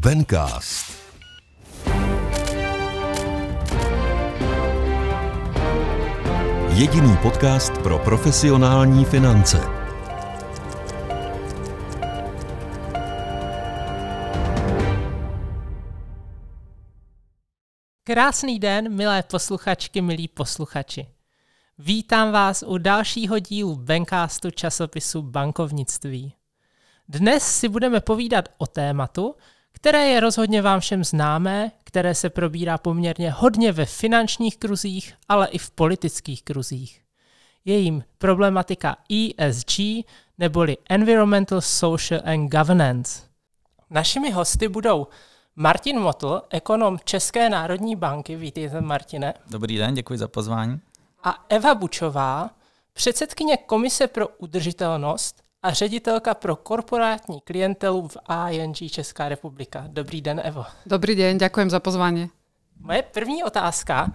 Bencast. Jediný podcast pro profesionální finance. Krásný den, milé posluchačky, milí posluchači. Vítám vás u dalšího dílu Bencastu časopisu Bankovnictví. Dnes si budeme povídat o tématu, které je rozhodně vám všem známé, které se probírá poměrně hodně ve finančních kruzích, ale i v politických kruzích. Je jim problematika ESG, neboli Environmental, Social and Governance. Našimi hosty budou Martin Motl, ekonom České národní banky. Vítejte, Martine. Dobrý den, děkuji za pozvání. A Eva Bučová, předsedkyně Komise pro udržitelnost a ředitelka pro korporátní klientelu v ING Česká republika. Dobrý den, Evo. Dobrý den, děkuji za pozvání. Moje první otázka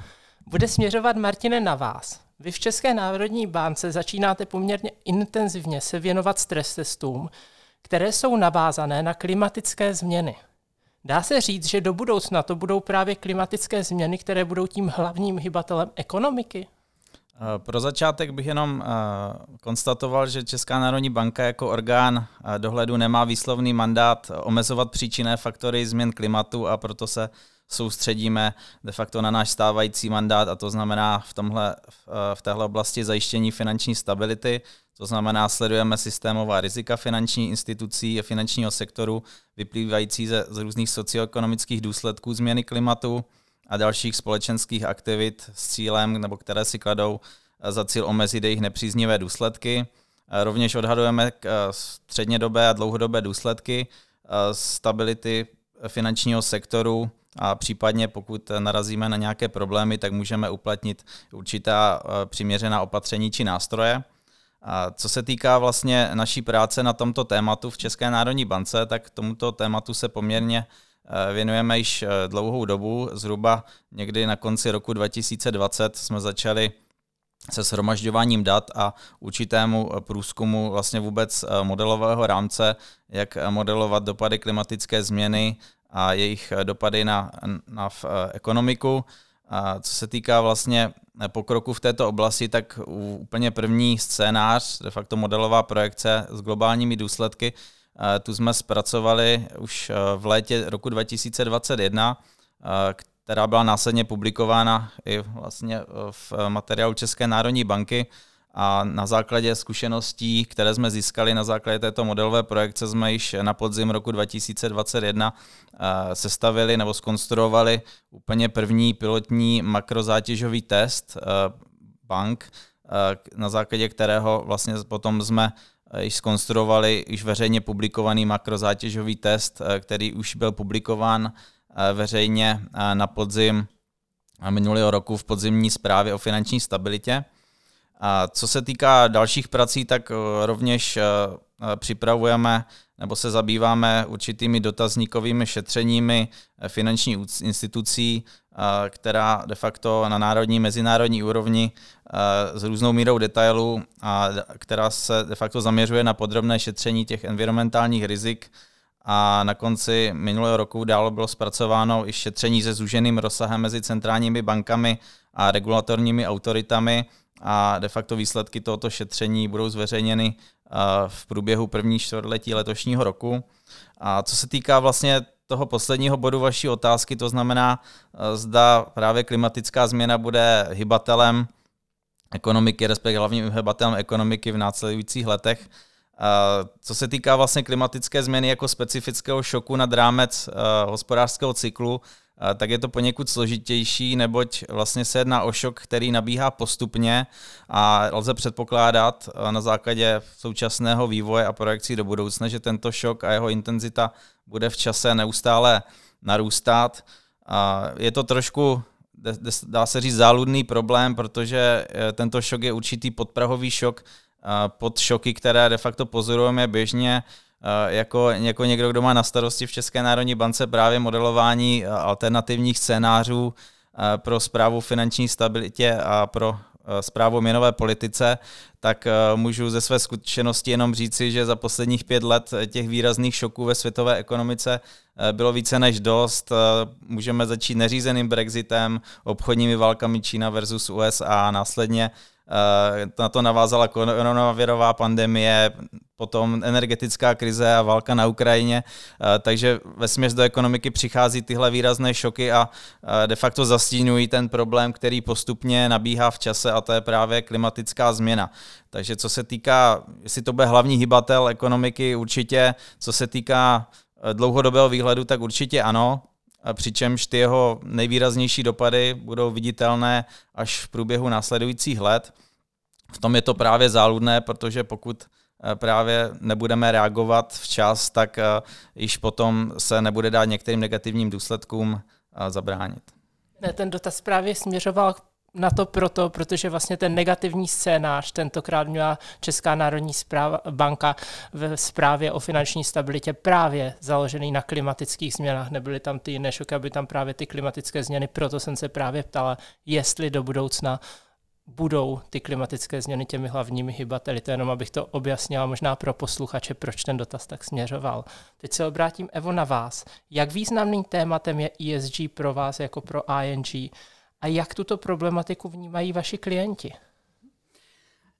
bude směřovat, Martine, na vás. Vy v České národní bance začínáte poměrně intenzivně se věnovat stres testům, které jsou navázané na klimatické změny. Dá se říct, že do budoucna to budou právě klimatické změny, které budou tím hlavním hybatelem ekonomiky? Eh, pro začátek bych jenom eh, konstatoval, že Česká národní banka jako orgán eh, dohledu nemá výslovný mandát omezovat příčinné faktory změn klimatu a proto se soustředíme de facto na náš stávající mandát a to znamená v, tomhle, v téhle oblasti zajištění finanční stability, to znamená sledujeme systémová rizika finanční institucí a finančního sektoru vyplývající ze, z různých socioekonomických důsledků změny klimatu, a dalších společenských aktivit s cílem, nebo které si kladou eh, za cíl omezit jejich nepříznivé důsledky. Eh, rovněž odhadujeme eh, střednědobé a dlouhodobé důsledky stability finančního sektoru a případně pokud narazíme na nějaké problémy, tak můžeme uplatnit určitá přiměřená opatření či nástroje. A co se týká vlastně naší práce na tomto tématu v České národní bance, tak tomuto tématu se poměrně věnujeme již eh, dlouhou dobu. Zhruba někdy na konci roku 2020 jsme začali se shromažďováním dat a určitému eh, průzkumu vlastně vůbec modelového rámce, jak modelovat dopady klimatické změny a jejich dopady na, na ekonomiku. A co se týká vlastně pokroku v této oblasti, tak úplně první scénář, de facto modelová projekce s globálními důsledky, tu jsme zpracovali už eh, v létě roku 2021, eh, která byla následně publikována i vlastně eh, v materiálu České národní banky. A na základě zkušeností, které jsme získali na základě této modelové projekce, jsme již na podzim roku 2021 sestavili nebo skonstruovali úplně první pilotní makrozátěžový test bank, na základě kterého vlastně potom jsme Eh, již skonstruovali již veřejně publikovaný makrozátěžový test, eh, který už byl publikován eh, veřejně na podzim minulého roku v podzimní zprávě o finanční stabilitě. A co se týká dalších prací, tak rovněž připravujeme nebo se zabýváme určitými dotazníkovými šetřeními finančních institucí, která de facto na národní, mezinárodní úrovni s různou mírou detailů a která se de facto zaměřuje na podrobné šetření těch environmentálních rizik. A na konci minulého roku dále bylo zpracováno i šetření se zúženým rozsahem mezi centrálními bankami a regulatorními autoritami a de facto výsledky tohoto šetření budou zveřejněny v průběhu první čtvrtletí letošního roku. A co se týká vlastně toho posledního bodu vaší otázky, to znamená, zda právě klimatická změna bude hybatelem ekonomiky, respektive hlavním hybatelem ekonomiky v následujících letech. Co se týká vlastně klimatické změny jako specifického šoku nad rámec hospodářského cyklu, tak je to poněkud složitější, neboť vlastně se jedná o šok, který nabíhá postupně a lze předpokládat na základě současného vývoje a projekcí do budoucna, že tento šok a jeho intenzita bude v čase neustále narůstat. Je to trošku dá se říct, záludný problém, protože e, tento šok je určitý podprahový šok pod šoky, které de facto pozorujeme běžně jako, jako někdo, kdo má na starosti v České národní bance právě modelování alternativních scénářů pro zprávu finanční stabilitě a pro zprávu měnové politice, tak můžu ze své zkušenosti jenom říci, že za posledních pět let těch výrazných šoků ve světové ekonomice bylo více než dost. Můžeme začít neřízeným Brexitem, obchodními válkami Čína versus USA, následně Eh, na to navázala koronavirová pandemie, potom energetická krize a válka na Ukrajině, eh, takže ve směs do ekonomiky přichází tyhle výrazné šoky a eh, de facto zastínují ten problém, který postupně nabíhá v čase a to je právě klimatická změna. Takže co se týká, jestli to bude hlavní hybatel ekonomiky, určitě, co se týká dlouhodobého výhledu, tak určitě ano, přičemž ty jeho nejvýraznější dopady budou viditelné až v průběhu následujících let. V tom je to právě záludné, protože pokud eh, právě nebudeme reagovat včas, tak eh, již potom se nebude dát některým negativním důsledkům eh, zabránit. Ne, ten dotaz právě směřoval na to proto, protože vlastně ten negativní scénář tentokrát měla Česká národní správa, banka v zprávě o finanční stabilitě právě založený na klimatických změnách. Nebyly tam ty jiné šoky, aby tam právě ty klimatické změny, proto jsem se právě ptala, jestli do budoucna budou ty klimatické změny těmi hlavními hybateli. To jenom, abych to objasnila možná pro posluchače, proč ten dotaz tak směřoval. Teď se obrátím, Evo, na vás. Jak významným tématem je ESG pro vás jako pro ING a jak tuto problematiku vnímají vaši klienti?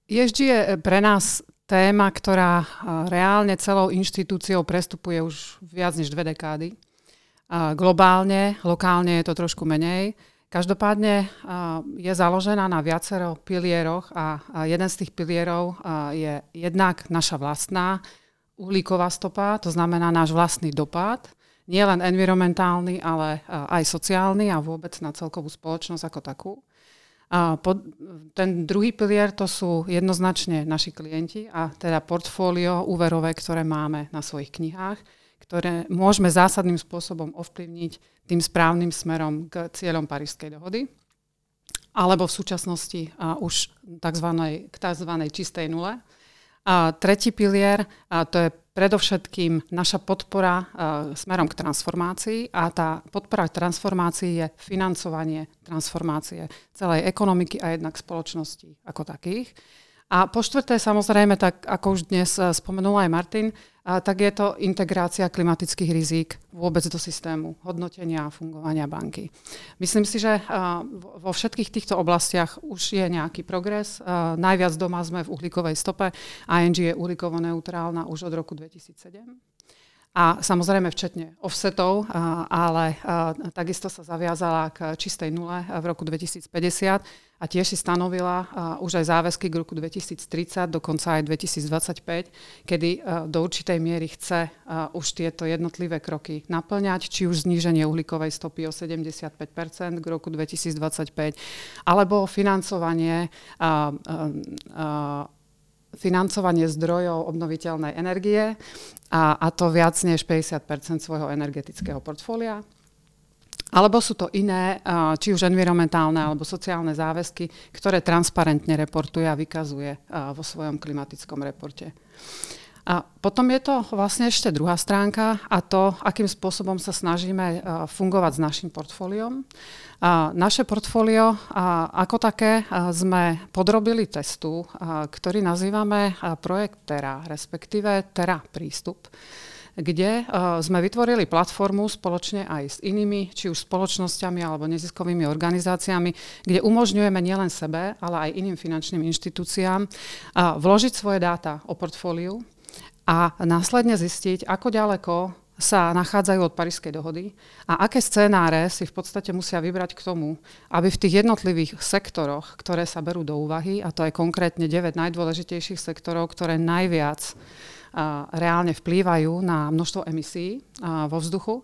ESG je pre nás téma, ktorá reálne celou inštitúciou prestupuje už viac než dve dekády. Globálne, lokálne je to trošku menej. Každopádne je založená na viacero pilieroch a jeden z tých pilierov je jednak naša vlastná uhlíková stopa, to znamená náš vlastný dopad nie len environmentálny, ale aj sociálny a vôbec na celkovú spoločnosť ako takú. A pod, ten druhý pilier to sú jednoznačne naši klienti a teda portfólio úverové, ktoré máme na svojich knihách, ktoré môžeme zásadným spôsobom ovplyvniť tým správnym smerom k cieľom Parížskej dohody alebo v súčasnosti a už takzvanej, k tzv. čistej nule. A tretí pilier, a to je predovšetkým naša podpora uh, smerom k transformácii a tá podpora k transformácii je financovanie transformácie celej ekonomiky a jednak spoločnosti ako takých. A po štvrté, samozrejme, tak ako už dnes e, spomenul aj Martin, a tak je to integrácia klimatických rizík vôbec do systému hodnotenia a fungovania banky. Myslím si, že vo všetkých týchto oblastiach už je nejaký progres. Najviac doma sme v uhlíkovej stope. ING je uhlíkovo-neutrálna už od roku 2007 a samozrejme včetne offsetov, ale takisto sa zaviazala k čistej nule v roku 2050 a tiež si stanovila už aj záväzky k roku 2030, dokonca aj 2025, kedy do určitej miery chce už tieto jednotlivé kroky naplňať, či už zníženie uhlíkovej stopy o 75% k roku 2025, alebo financovanie financovanie zdrojov obnoviteľnej energie a, a to viac než 50% svojho energetického portfólia. Alebo sú to iné, či už environmentálne alebo sociálne záväzky, ktoré transparentne reportuje a vykazuje vo svojom klimatickom reporte. A potom je to vlastne ešte druhá stránka a to, akým spôsobom sa snažíme fungovať s našim portfóliom. Naše portfólio ako také sme podrobili testu, ktorý nazývame projekt TERA, respektíve TERA prístup kde uh, sme vytvorili platformu spoločne aj s inými, či už spoločnosťami alebo neziskovými organizáciami, kde umožňujeme nielen sebe, ale aj iným finančným inštitúciám uh, vložiť svoje dáta o portfóliu a následne zistiť, ako ďaleko sa nachádzajú od Parískej dohody a aké scénáre si v podstate musia vybrať k tomu, aby v tých jednotlivých sektoroch, ktoré sa berú do úvahy, a to je konkrétne 9 najdôležitejších sektorov, ktoré najviac reálne vplývajú na množstvo emisí vo vzduchu,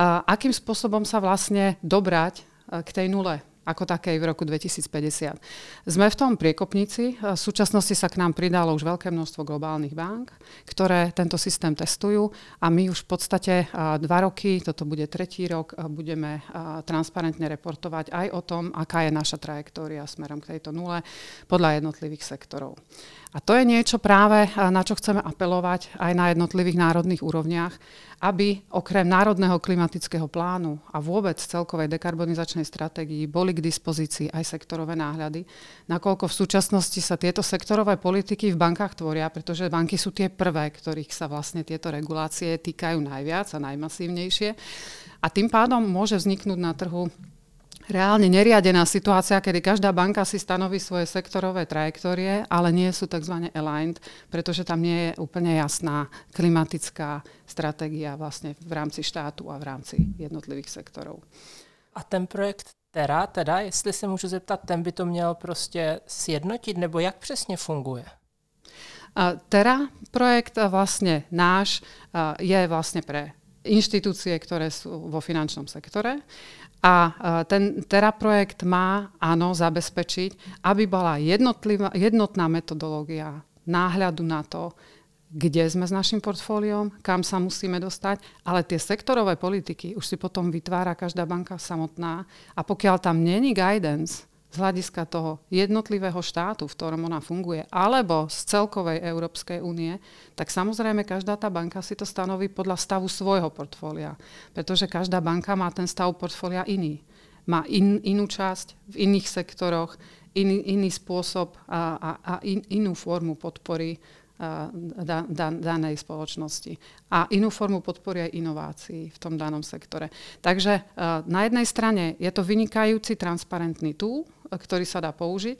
akým spôsobom sa vlastne dobrať k tej nule ako takej v roku 2050. Sme v tom priekopníci. V súčasnosti sa k nám pridalo už veľké množstvo globálnych bank, ktoré tento systém testujú a my už v podstate dva roky, toto bude tretí rok, budeme transparentne reportovať aj o tom, aká je naša trajektória smerom k tejto nule podľa jednotlivých sektorov. A to je niečo práve, na čo chceme apelovať aj na jednotlivých národných úrovniach, aby okrem národného klimatického plánu a vôbec celkovej dekarbonizačnej stratégii boli k dispozícii aj sektorové náhľady, nakoľko v súčasnosti sa tieto sektorové politiky v bankách tvoria, pretože banky sú tie prvé, ktorých sa vlastne tieto regulácie týkajú najviac a najmasívnejšie. A tým pádom môže vzniknúť na trhu reálne neriadená situácia, kedy každá banka si stanoví svoje sektorové trajektórie, ale nie sú tzv. aligned, pretože tam nie je úplne jasná klimatická stratégia vlastne v rámci štátu a v rámci jednotlivých sektorov. A ten projekt Tera, teda, jestli se můžu zeptat, ten by to měl prostě sjednotit, nebo jak přesně funguje? Tera projekt vlastne náš je vlastne pre inštitúcie, ktoré sú vo finančnom sektore a e, ten TERA projekt má, áno, zabezpečiť, aby bola jednotná metodológia náhľadu na to, kde sme s našim portfóliom, kam sa musíme dostať, ale tie sektorové politiky už si potom vytvára každá banka samotná. A pokiaľ tam není guidance, z hľadiska toho jednotlivého štátu, v ktorom ona funguje, alebo z celkovej Európskej únie, tak samozrejme každá tá banka si to stanoví podľa stavu svojho portfólia. Pretože každá banka má ten stav portfólia iný. Má in, inú časť v iných sektoroch, iný, iný spôsob a, a, a in, inú formu podpory danej spoločnosti. A inú formu podpory aj inovácií v tom danom sektore. Takže na jednej strane je to vynikajúci transparentný tool, ktorý sa dá použiť,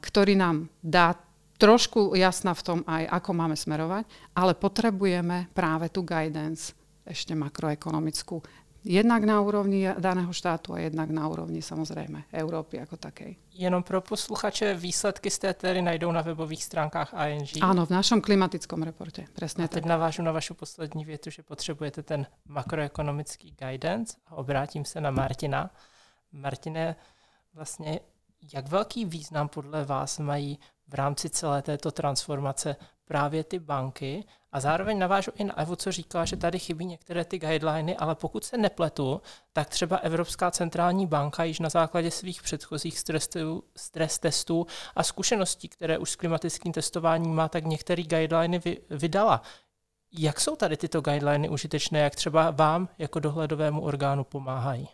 ktorý nám dá trošku jasná v tom aj, ako máme smerovať, ale potrebujeme práve tú guidance ešte makroekonomickú. Jednak na úrovni daného štátu a jednak na úrovni samozřejmě Európy jako takej. Jenom pro posluchače, výsledky z té téry najdou na webových stránkách ING. Áno, v našom klimatickom reporte, presne a teď tak. navážu na vašu poslední větu, že potřebujete ten makroekonomický guidance a obrátím se na Martina. Martine, vlastně jak velký význam podle vás mají v rámci celé této transformace právě ty banky a zároveň navážu i na Evu, co říkala, že tady chybí některé ty guideliny, ale pokud se nepletu, tak třeba Evropská centrální banka již na základě svých předchozích stres, testů a zkušeností, které už s klimatickým testováním má, tak některé guideliny vy, vydala. Jak jsou tady tyto guideliny užitečné, jak třeba vám jako dohledovému orgánu pomáhají?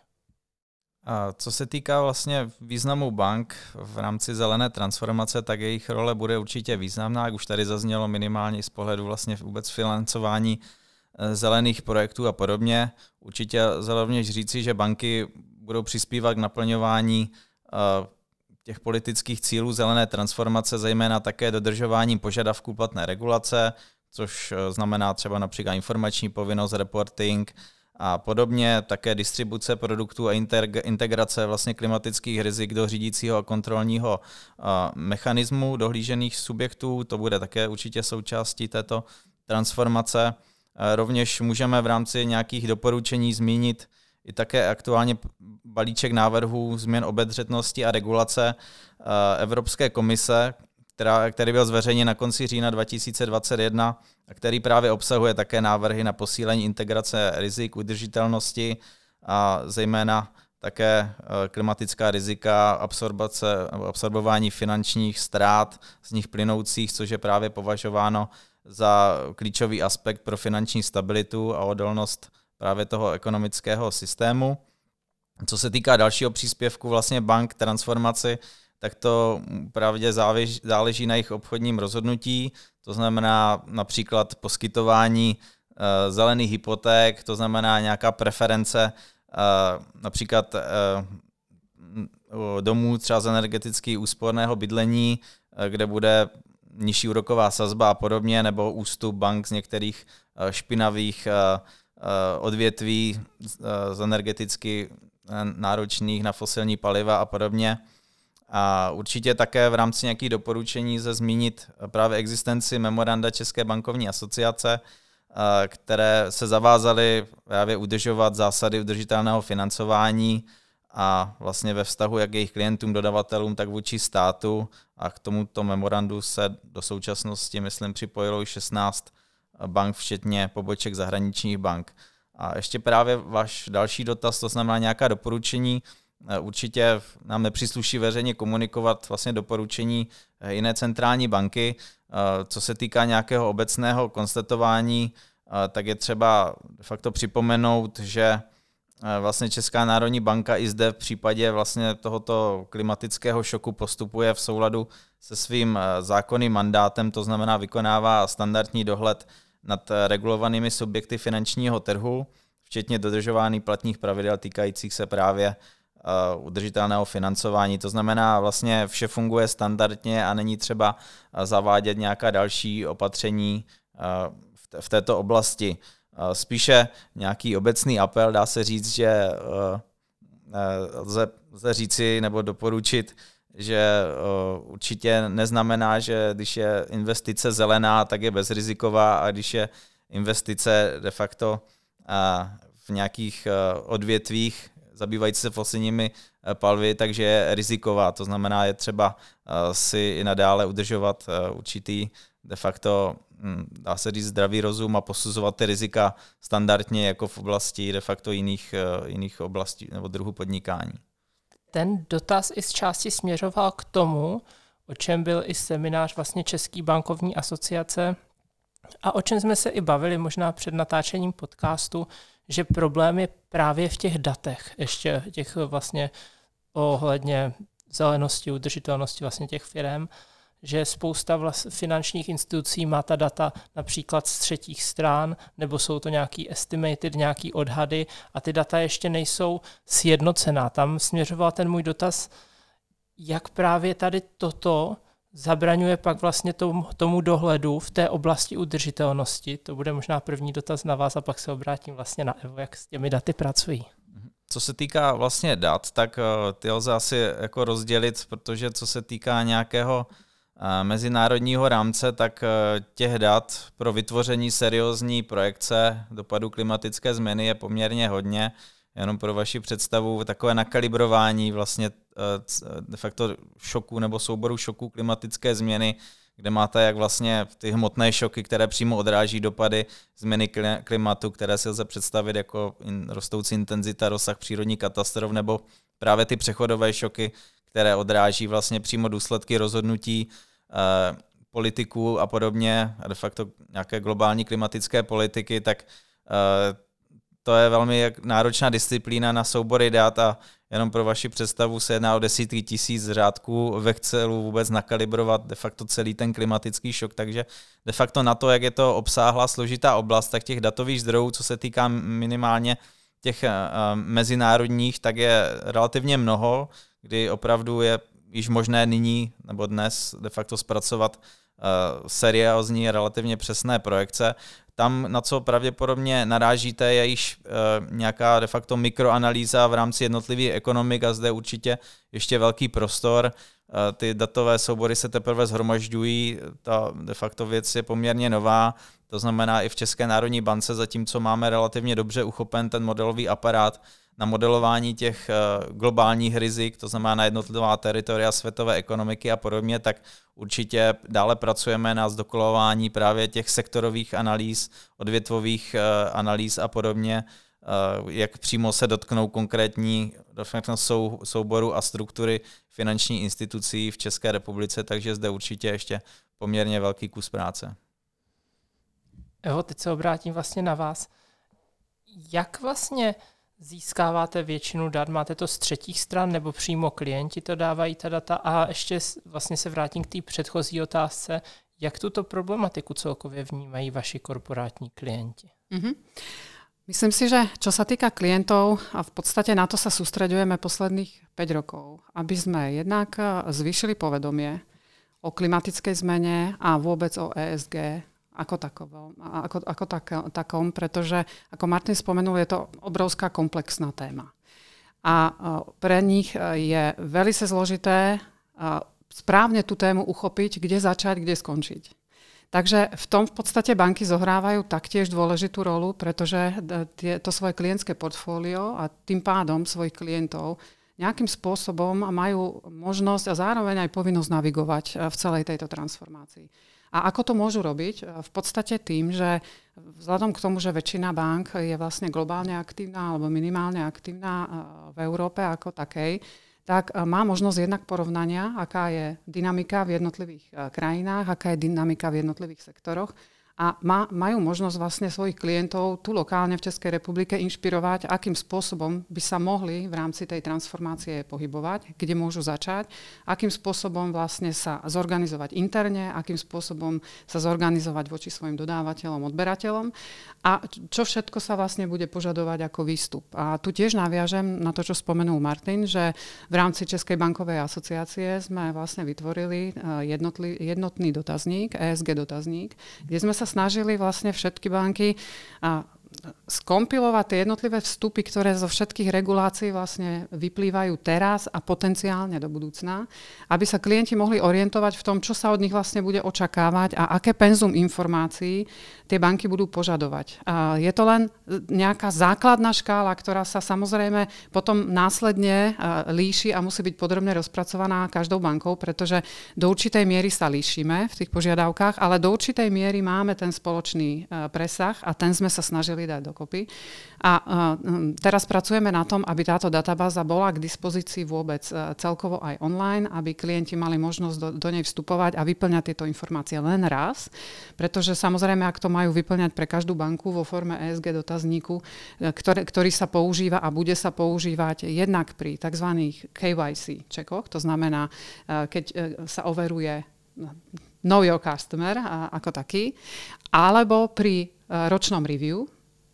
A co se týká vlastně významu bank v rámci zelené transformace, tak jejich role bude určitě významná, jak už tady zaznělo minimálně z pohledu vlastně vůbec financování eh, zelených projektů a podobně. Určitě rovněž říci, že banky budou přispívat k naplňování eh, těch politických cílů zelené transformace, zejména také dodržování požadavků platné regulace, což eh, znamená třeba například informační povinnost, reporting, a podobně, také distribuce produktů a integrace vlastně klimatických rizik do řídícího a kontrolního mechanismu dohlížených subjektů. To bude také určitě součástí této transformace. Rovněž můžeme v rámci nějakých doporučení zmínit i také aktuálně balíček návrhů změn obezřetnosti a regulace Evropské komise, která, který byl zveřejněn na konci října 2021 a který právě obsahuje také návrhy na posílení integrace rizik, udržitelnosti a zejména také eh, klimatická rizika, absorbace, absorbování finančních ztrát z nich plynoucích, což je právě považováno za klíčový aspekt pro finanční stabilitu a odolnost právě toho ekonomického systému. Co se týká dalšího příspěvku vlastně bank transformaci, tak to právě záleží, na jejich obchodním rozhodnutí. To znamená například poskytování uh, zelených hypoték, to znamená nějaká preference uh, například uh, domů třeba z energeticky úsporného bydlení, kde bude nižší úroková sazba a podobně, nebo ústup bank z některých špinavých odvětví z energeticky náročných na fosilní paliva a podobně. A určitě také v rámci nějakých doporučení se zmínit právě existenci memoranda České bankovní asociace, které se zavázaly právě udržovat zásady udržitelného financování a vlastně ve vztahu jak jejich klientům, dodavatelům, tak vůči státu. A k tomuto memorandu se do současnosti, myslím, připojilo i 16 bank, včetně poboček zahraničních bank. A ještě právě váš další dotaz, to znamená nějaká doporučení, určitě nám nepřísluší veřejně komunikovat vlastně doporučení jiné centrální banky. Co se týká nějakého obecného konstatování, tak je třeba de facto připomenout, že vlastně Česká národní banka i zde v případě vlastně tohoto klimatického šoku postupuje v souladu se svým zákonným mandátem, to znamená vykonává standardní dohled nad regulovanými subjekty finančního trhu, včetně dodržování platních pravidel týkajících se právě udržitelného financování. To znamená, vlastně vše funguje standardně a není třeba zavádět nějaká další opatření v této oblasti. Spíše nějaký obecný apel, dá se říct, že lze, lze říci nebo doporučit, že určitě neznamená, že když je investice zelená, tak je bezriziková a když je investice de facto v nějakých odvětvích, zabývající se fosilními eh, palvy, takže je riziková. To znamená, je třeba eh, si i nadále udržovat eh, určitý de facto, hm, dá se říct, zdravý rozum a posuzovat ty rizika standardně jako v oblasti de facto jiných, jiných oblastí nebo druhů podnikání. Ten dotaz i z části směřoval k tomu, o čem byl i seminář vlastně České bankovní asociace a o čem jsme se i bavili možná před natáčením podcastu, že problém je právě v těch datech, ještě těch vlastně ohledně zelenosti, udržitelnosti vlastně těch firm, že spousta vlast, finančních institucí má ta data například z třetích stran, nebo jsou to nějaký estimated, nějaký odhady a ty data ještě nejsou sjednocená. Tam směřoval ten můj dotaz, jak právě tady toto zabraňuje pak vlastně tomu, dohledu v té oblasti udržitelnosti. To bude možná první dotaz na vás a pak se obrátím vlastně na Evo, jak s těmi daty pracují. Co se týká vlastně dat, tak eh, ty lze asi jako rozdělit, protože co se týká nějakého eh, mezinárodního rámce, tak eh, těch dat pro vytvoření seriózní projekce dopadu klimatické změny je poměrně hodně jenom pro vaši představu, takové nakalibrování vlastně eh, de facto šoku nebo souboru šoků klimatické změny, kde máte jak vlastně ty hmotné šoky, které přímo odráží dopady změny klimatu, které si lze představit jako rostoucí intenzita, rozsah přírodní katastrof, nebo právě ty přechodové šoky, které odráží vlastně přímo důsledky rozhodnutí eh, politiků a podobně, a de facto nějaké globální klimatické politiky, tak eh, to je velmi náročná disciplína na soubory dat a jenom pro vaši představu se jedná o desítky tisíc řádků ve Excelu vůbec nakalibrovat de facto celý ten klimatický šok, takže de facto na to, jak je to obsáhla složitá oblast, tak těch datových zdrojů, co se týká minimálně těch uh, mezinárodních, tak je relativně mnoho, kdy opravdu je již možné nyní nebo dnes de facto zpracovat seriózní, relativně přesné projekce. Tam, na co pravděpodobně narážíte, je již e, nějaká de facto mikroanalýza v rámci jednotlivých ekonomik a zde určitě ještě velký prostor. E, ty datové soubory se teprve zhromažďují, ta de facto věc je poměrně nová, to znamená i v České národní bance, zatímco máme relativně dobře uchopen ten modelový aparát, na modelování těch eh, globálních rizik, to znamená na jednotlivá teritoria světové ekonomiky a podobně, tak určitě dále pracujeme na zdokolování právě těch sektorových analýz, odvětvových eh, analýz a podobně, eh, jak přímo se dotknou konkrétní sou, souboru a struktury finanční institucí v České republice, takže zde určitě ještě poměrně velký kus práce. Evo, teď se obrátím vlastně na vás. Jak vlastně získáváte většinu dat, máte to z třetích stran nebo přímo klienti to dávají ta data a ještě vlastně se vrátím k té předchozí otázce, jak tuto problematiku celkově vnímají vaši korporátní klienti? Mm-hmm. Myslím si, že čo sa týka klientov, a v podstate na to sa sústredujeme posledných 5 rokov, aby sme jednak zvýšili povedomie o klimatickej zmene a vôbec o ESG ako, takovom, ako, ako tak, takom, pretože, ako Martin spomenul, je to obrovská komplexná téma. A pre nich je veľmi zložité správne tú tému uchopiť, kde začať, kde skončiť. Takže v tom v podstate banky zohrávajú taktiež dôležitú rolu, pretože to svoje klientské portfólio a tým pádom svojich klientov nejakým spôsobom majú možnosť a zároveň aj povinnosť navigovať v celej tejto transformácii. A ako to môžu robiť? V podstate tým, že vzhľadom k tomu, že väčšina bank je vlastne globálne aktívna alebo minimálne aktívna v Európe ako takej, tak má možnosť jednak porovnania, aká je dynamika v jednotlivých krajinách, aká je dynamika v jednotlivých sektoroch a má, majú možnosť vlastne svojich klientov tu lokálne v Českej republike inšpirovať, akým spôsobom by sa mohli v rámci tej transformácie pohybovať, kde môžu začať, akým spôsobom vlastne sa zorganizovať interne, akým spôsobom sa zorganizovať voči svojim dodávateľom, odberateľom a čo všetko sa vlastne bude požadovať ako výstup. A tu tiež naviažem na to, čo spomenul Martin, že v rámci Českej bankovej asociácie sme vlastne vytvorili eh, jednotný dotazník, ESG dotazník, kde sme sa snažili vlastne všetky banky a skompilovať tie jednotlivé vstupy, ktoré zo všetkých regulácií vlastne vyplývajú teraz a potenciálne do budúcna, aby sa klienti mohli orientovať v tom, čo sa od nich vlastne bude očakávať a aké penzum informácií tie banky budú požadovať. A je to len nejaká základná škála, ktorá sa samozrejme potom následne líši a musí byť podrobne rozpracovaná každou bankou, pretože do určitej miery sa líšime v tých požiadavkách, ale do určitej miery máme ten spoločný presah a ten sme sa snažili dať dokopy. A teraz pracujeme na tom, aby táto databáza bola k dispozícii vôbec celkovo aj online, aby klienti mali možnosť do, do nej vstupovať a vyplňať tieto informácie len raz, pretože samozrejme, ak to majú vyplňať pre každú banku vo forme ESG dotazníku, e, ktoré, ktorý sa používa a bude sa používať jednak pri tzv. KYC čekoch, to znamená, e, keď e, sa overuje know your customer ako taký, alebo pri ročnom review,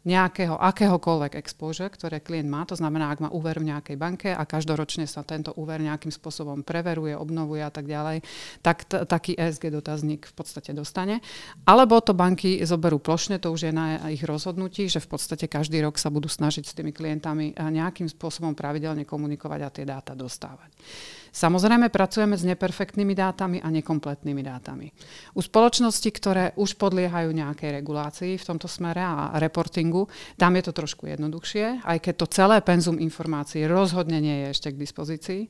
nejakého akéhokoľvek exposure, ktoré klient má, to znamená, ak má úver v nejakej banke a každoročne sa tento úver nejakým spôsobom preveruje, obnovuje a tak ďalej, tak taký ESG dotazník v podstate dostane. Alebo to banky zoberú plošne, to už je na ich rozhodnutí, že v podstate každý rok sa budú snažiť s tými klientami nejakým spôsobom pravidelne komunikovať a tie dáta dostávať. Samozrejme pracujeme s neperfektnými dátami a nekompletnými dátami. U spoločností, ktoré už podliehajú nejakej regulácii v tomto smere a reportingu, tam je to trošku jednoduchšie, aj keď to celé penzum informácií rozhodne nie je ešte k dispozícii,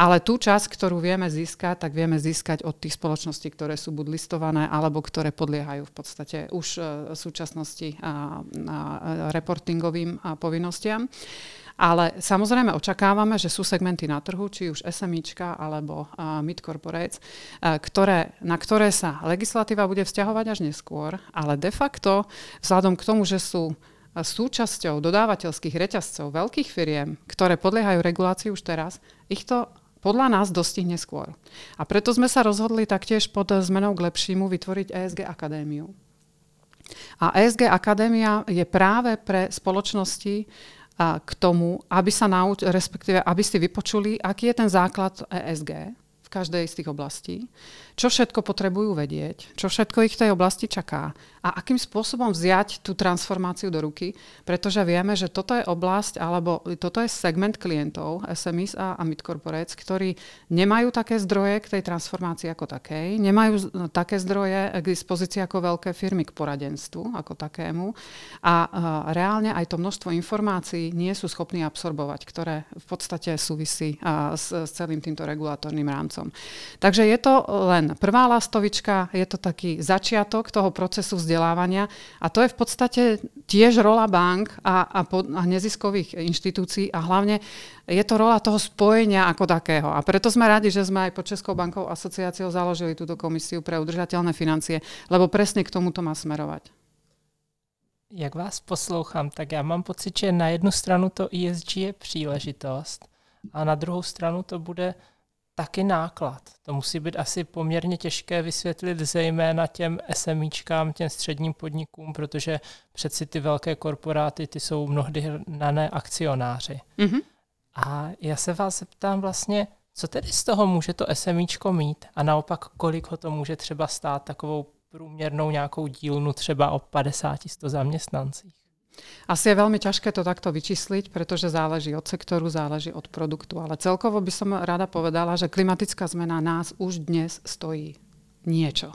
ale tú časť, ktorú vieme získať, tak vieme získať od tých spoločností, ktoré sú buď listované, alebo ktoré podliehajú v podstate už v súčasnosti a, a reportingovým a povinnostiam. Ale samozrejme očakávame, že sú segmenty na trhu, či už SMIčka alebo uh, mid corporates, uh, ktoré, na ktoré sa legislatíva bude vzťahovať až neskôr, ale de facto vzhľadom k tomu, že sú súčasťou dodávateľských reťazcov veľkých firiem, ktoré podliehajú regulácii už teraz, ich to podľa nás dostihne skôr. A preto sme sa rozhodli taktiež pod zmenou k lepšímu vytvoriť ESG akadémiu. A ESG akadémia je práve pre spoločnosti k tomu, aby sa nauč, respektíve aby si vypočuli, aký je ten základ ESG v každej z tých oblastí čo všetko potrebujú vedieť, čo všetko ich v tej oblasti čaká a akým spôsobom vziať tú transformáciu do ruky, pretože vieme, že toto je oblasť alebo toto je segment klientov SMEs a, a mid corporates, ktorí nemajú také zdroje k tej transformácii ako takej, nemajú také zdroje k dispozícii ako veľké firmy k poradenstvu ako takému a, reálne aj to množstvo informácií nie sú schopní absorbovať, ktoré v podstate súvisí s, s celým týmto regulatórnym rámcom. Takže je to len prvá lastovička, je to taký začiatok toho procesu vzdelávania a to je v podstate tiež rola bank a, a, pod, a neziskových inštitúcií a hlavne je to rola toho spojenia ako takého. A preto sme radi, že sme aj pod Českou bankou asociáciou založili túto komisiu pre udržateľné financie, lebo presne k tomu to má smerovať. Jak vás poslouchám, tak já mám pocit, že na jednu stranu to ESG je příležitost a na druhou stranu to bude taky náklad. To musí být asi poměrně těžké vysvětlit zejména těm SMIčkám, těm středním podnikům, protože přeci ty velké korporáty, ty jsou mnohdy hnané akcionáři. Mm-hmm. A já se vás zeptám vlastně, co tedy z toho může to SMIčko mít a naopak kolik ho to může třeba stát takovou průměrnou nějakou dílnu třeba o 50-100 zaměstnancích? Asi je veľmi ťažké to takto vyčísliť, pretože záleží od sektoru, záleží od produktu. Ale celkovo by som rada povedala, že klimatická zmena nás už dnes stojí niečo.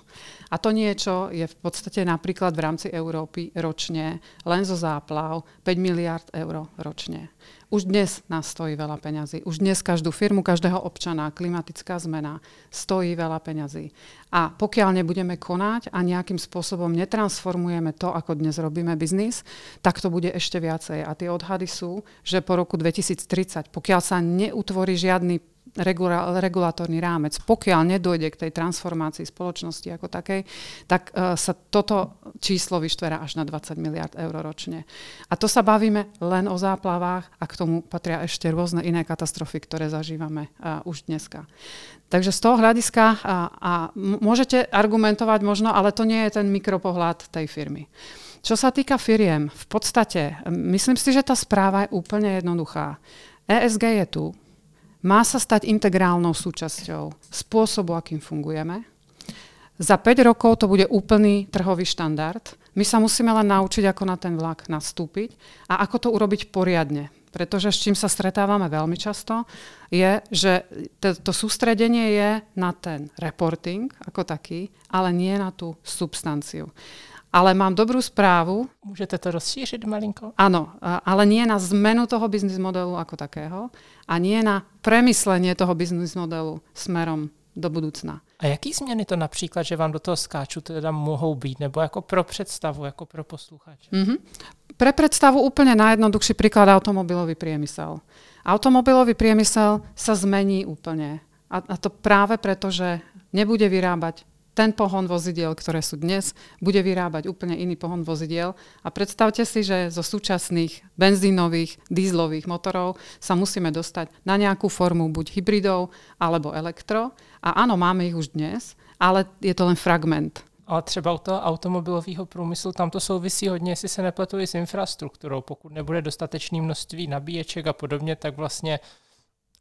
A to niečo je v podstate napríklad v rámci Európy ročne len zo záplav 5 miliard eur ročne. Už dnes nás stojí veľa peňazí. Už dnes každú firmu, každého občana klimatická zmena stojí veľa peňazí. A pokiaľ nebudeme konať a nejakým spôsobom netransformujeme to, ako dnes robíme biznis, tak to bude ešte viacej. A tie odhady sú, že po roku 2030, pokiaľ sa neutvorí žiadny regula- regulatórny rámec, pokiaľ nedojde k tej transformácii spoločnosti ako takej, tak uh, sa toto číslo vyštverá až na 20 miliard eur ročne. A to sa bavíme len o záplavách a k tomu patria ešte rôzne iné katastrofy, ktoré zažívame uh, už dneska. Takže z toho hľadiska a, a môžete argumentovať možno, ale to nie je ten mikropohľad tej firmy. Čo sa týka firiem, v podstate myslím si, že tá správa je úplne jednoduchá. ESG je tu, má sa stať integrálnou súčasťou spôsobu, akým fungujeme. Za 5 rokov to bude úplný trhový štandard. My sa musíme len naučiť, ako na ten vlak nastúpiť a ako to urobiť poriadne. Pretože s čím sa stretávame veľmi často, je, že to, sústredenie je na ten reporting ako taký, ale nie na tú substanciu. Ale mám dobrú správu. Můžete to rozšířit malinko? Áno, ale nie na zmenu toho biznis modelu ako takého a nie na premyslenie toho biznis modelu smerom do budoucna. A jaký změny to například, že vám do toho skáču, teda mohou být, nebo jako pro představu, jako pro posluchače? Mm-hmm. Pre predstavu úplne najjednoduchší príklad automobilový priemysel. Automobilový priemysel sa zmení úplne. A, a to práve preto, že nebude vyrábať ten pohon vozidiel, ktoré sú dnes, bude vyrábať úplne iný pohon vozidiel. A predstavte si, že zo súčasných benzínových, dízlových motorov sa musíme dostať na nejakú formu buď hybridov alebo elektro. A áno, máme ich už dnes, ale je to len fragment. Ale třeba u toho automobilového průmyslu tam to souvisí hodně, jestli se nepletu s infrastrukturou. Pokud nebude dostatečné množství nabíječek a podobně, tak vlastně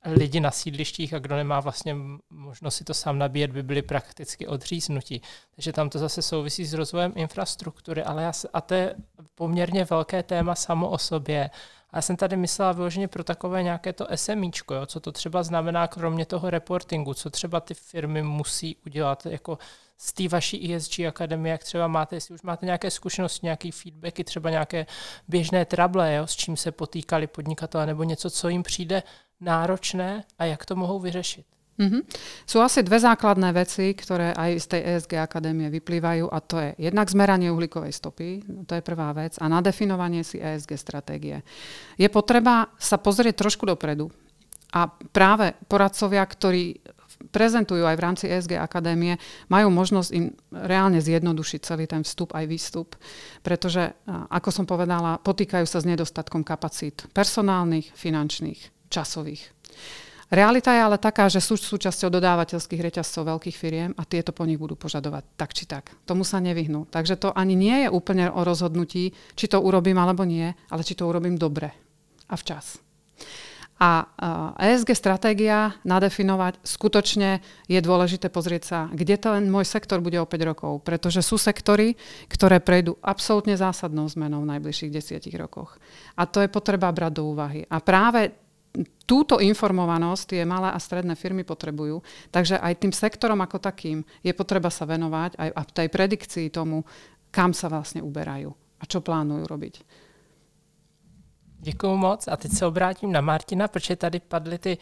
lidi na sídlištích a kdo nemá vlastně možnost si to sám nabíjet, by byli prakticky odříznutí. Takže tam to zase souvisí s rozvojem infrastruktury, ale já, a to je poměrně velké téma samo o sobě. A já jsem tady myslela vyloženě pro takové nějaké to SMIčko, jo, co to třeba znamená kromě toho reportingu, co třeba ty firmy musí udělat jako z té vaší ESG akademie, jak třeba máte, jestli už máte nějaké zkušenosti, nějaké feedbacky, třeba nějaké běžné trable, jo, s čím se potýkali podnikatelé, nebo něco, co jim přijde náročné a jak to mohou vyřešit? Mm-hmm. Sú asi dve základné veci, ktoré aj z tej ESG akadémie vyplývajú a to je jednak zmeranie uhlíkovej stopy, to je prvá vec, a nadefinovanie si ESG stratégie. Je potreba sa pozrieť trošku dopredu a práve poradcovia, ktorí prezentujú aj v rámci ESG akadémie, majú možnosť im reálne zjednodušiť celý ten vstup aj výstup, pretože, ako som povedala, potýkajú sa s nedostatkom kapacít personálnych, finančných časových. Realita je ale taká, že sú súčasťou dodávateľských reťazcov veľkých firiem a tieto po nich budú požadovať tak či tak. Tomu sa nevyhnú. Takže to ani nie je úplne o rozhodnutí, či to urobím alebo nie, ale či to urobím dobre a včas. A ESG stratégia nadefinovať skutočne je dôležité pozrieť sa, kde ten môj sektor bude o 5 rokov. Pretože sú sektory, ktoré prejdú absolútne zásadnou zmenou v najbližších desiatich rokoch. A to je potreba brať do úvahy. A práve túto informovanosť tie malé a stredné firmy potrebujú. Takže aj tým sektorom ako takým je potreba sa venovať aj a tej predikcii tomu, kam sa vlastne uberajú a čo plánujú robiť. Děkuji moc a teď se obrátím na Martina, protože tady padly ty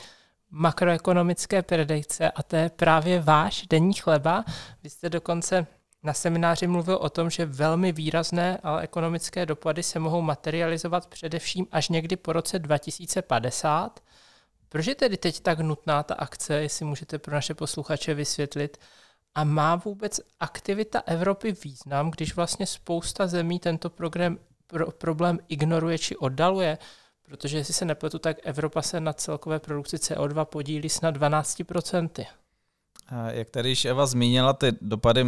makroekonomické predikce a to je právě váš denní chleba. Vy jste dokonce na semináři mluvil o tom, že velmi výrazné ale ekonomické dopady se mohou materializovat především až někdy po roce 2050. Proč je tedy teď tak nutná ta akce, jestli můžete pro naše posluchače vysvětlit? A má vůbec aktivita Evropy význam, když vlastně spousta zemí tento program, pro, problém ignoruje či oddaluje? Protože jestli se nepletu, tak Evropa se na celkové produkci CO2 podílí snad 12%. Jak tady již Eva zmínila, ty dopady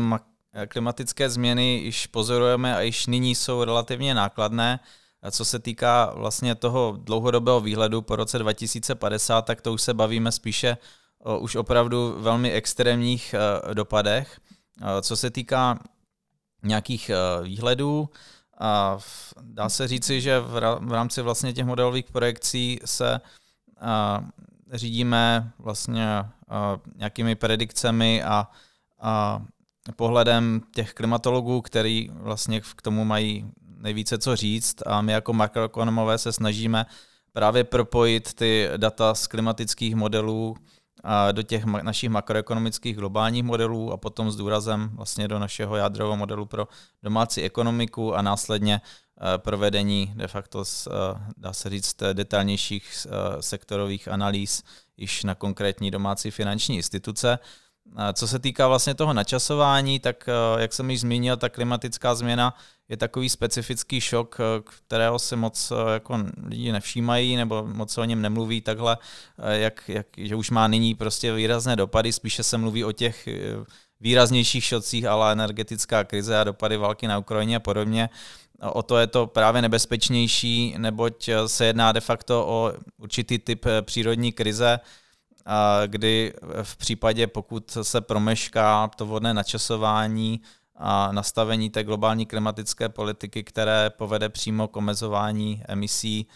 klimatické změny již pozorujeme a již nyní jsou relativně nákladné. A co se týká vlastně toho dlouhodobého výhledu po roce 2050, tak to už se bavíme spíše o už opravdu velmi extrémních eh, dopadech. Co se týká nějakých eh, výhledů, a dá se říci, že v rámci vlastně těch modelových projekcí se řídíme vlastně nějakými predikcemi a, a pohledem těch klimatologů, který vlastně k tomu mají nejvíce co říct a my jako makroekonomové se snažíme právě propojit ty data z klimatických modelů do těch našich makroekonomických globálních modelů a potom s důrazem vlastně do našeho jádrového modelu pro domácí ekonomiku a následně e, provedení de facto, e, dá se říct, detailnějších e, sektorových analýz již na konkrétní domácí finanční instituce. Co se týká vlastně toho načasování, tak jak jsem již zmínil, ta klimatická změna je takový specifický šok, kterého si moc jako lidi nevšímají nebo moc o něm nemluví takhle, jak, jak, že už má nyní prostě výrazné dopady, spíše se mluví o těch výraznějších šocích, ale energetická krize a dopady války na Ukrajině a podobně. O to je to právě nebezpečnější, neboť se jedná de facto o určitý typ přírodní krize, kdy v případě, pokud se promešká to vodné načasování a nastavení té globální klimatické politiky, které povede přímo k omezování emisí,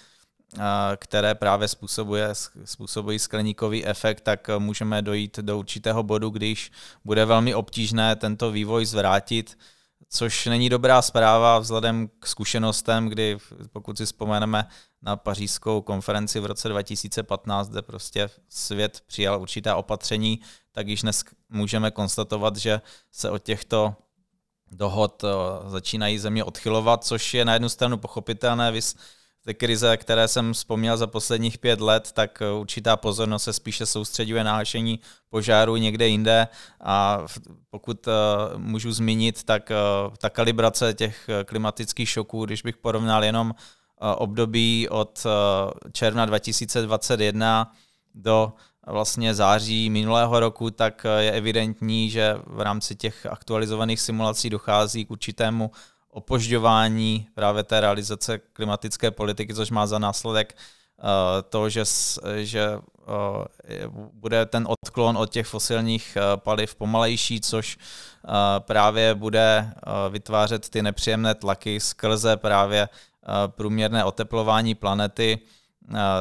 které právě způsobuje, způsobují skleníkový efekt, tak můžeme dojít do určitého bodu, když bude velmi obtížné tento vývoj zvrátit což není dobrá zpráva vzhledem k zkušenostem, kdy pokud si vzpomeneme na pařížskou konferenci v roce 2015, kde prostě svět přijal určitá opatření, tak již dnes můžeme konstatovat, že se od těchto dohod eh, začínají země odchylovat, což je na jednu stranu pochopitelné, vys ty krize, které jsem vzpomněl za posledních pět let, tak eh, určitá pozornost se spíše soustředuje na hašení požáru někde jinde. A pokud uh, můžu zmínit, tak ta kalibrace těch klimatických šoků, když bych porovnal jenom období od uh, června 2021 do vlastně září minulého roku, tak je evidentní, že v rámci těch aktualizovaných simulací dochází k určitému opožďování právě té realizace klimatické politiky, což má za následek to, že, že bude ten odklon od těch fosilních paliv pomalejší, což právě bude vytvářet ty nepříjemné tlaky skrze právě průměrné oteplování planety.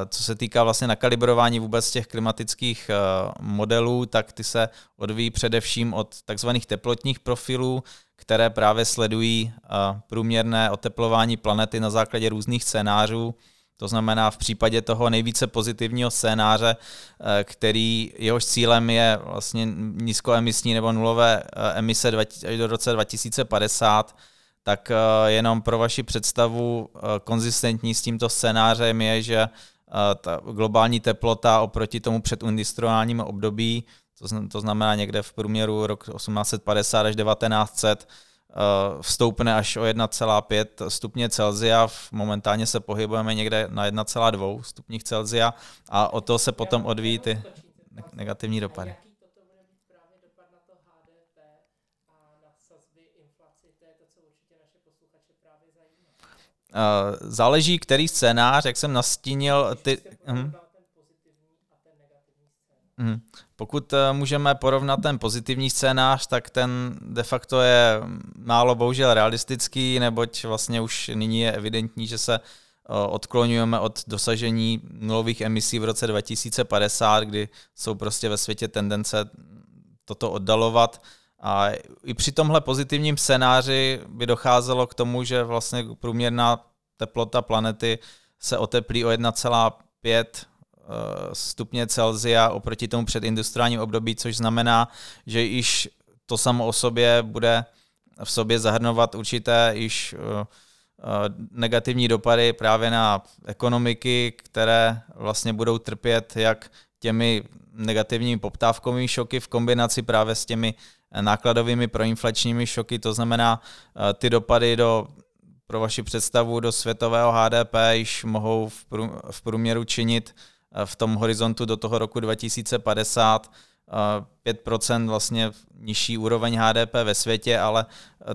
Co se týká vlastně nakalibrování vůbec těch klimatických modelů, tak ty se odvíjí především od takzvaných teplotních profilů, které právě sledují průměrné oteplování planety na základě různých scénářů. To znamená v případě toho nejvíce pozitivního scénáře, který jehož cílem je vlastně nízkoemisní nebo nulové emise do roce 2050, tak e, jenom pro vaši představu konzistentní s tímto scénářem je, že ta globální teplota oproti tomu předindustriálnímu období to znamená někde v průměru rok 1850 až 1900 eh, vstoupne až o 1,5 stupně Celzia. Momentálně se pohybujeme někde na 1,2 stupních Celzia a o to se potom odvíjí ty negativní dopady. Záleží, který scénář, jak jsem nastínil, ty... Hm. Hmm. Pokud eh, můžeme porovnat ten pozitivní scénář, tak ten de facto je málo bohužel realistický, neboť vlastně už nyní je evidentní, že se eh, odklonujeme od dosažení nulových emisí v roce 2050, kdy jsou prostě ve světě tendence toto oddalovat. A i při tomhle pozitivním scénáři by docházelo k tomu, že vlastně průměrná teplota planety se oteplí o 1,5 Eh, stupně Celzia oproti tomu předindustriálním období, což znamená, že již to samo o sobě bude v sobě zahrnovat určité již eh, eh, negativní dopady právě na ekonomiky, které vlastně budou trpět jak těmi negativními poptávkovými šoky v kombinaci právě s těmi nákladovými proinflačními šoky, to znamená ty dopady do pro vaši představu do světového HDP již mohou v průměru činit v tom horizontu do toho roku 2050 5% vlastně nižší úroveň HDP ve světě, ale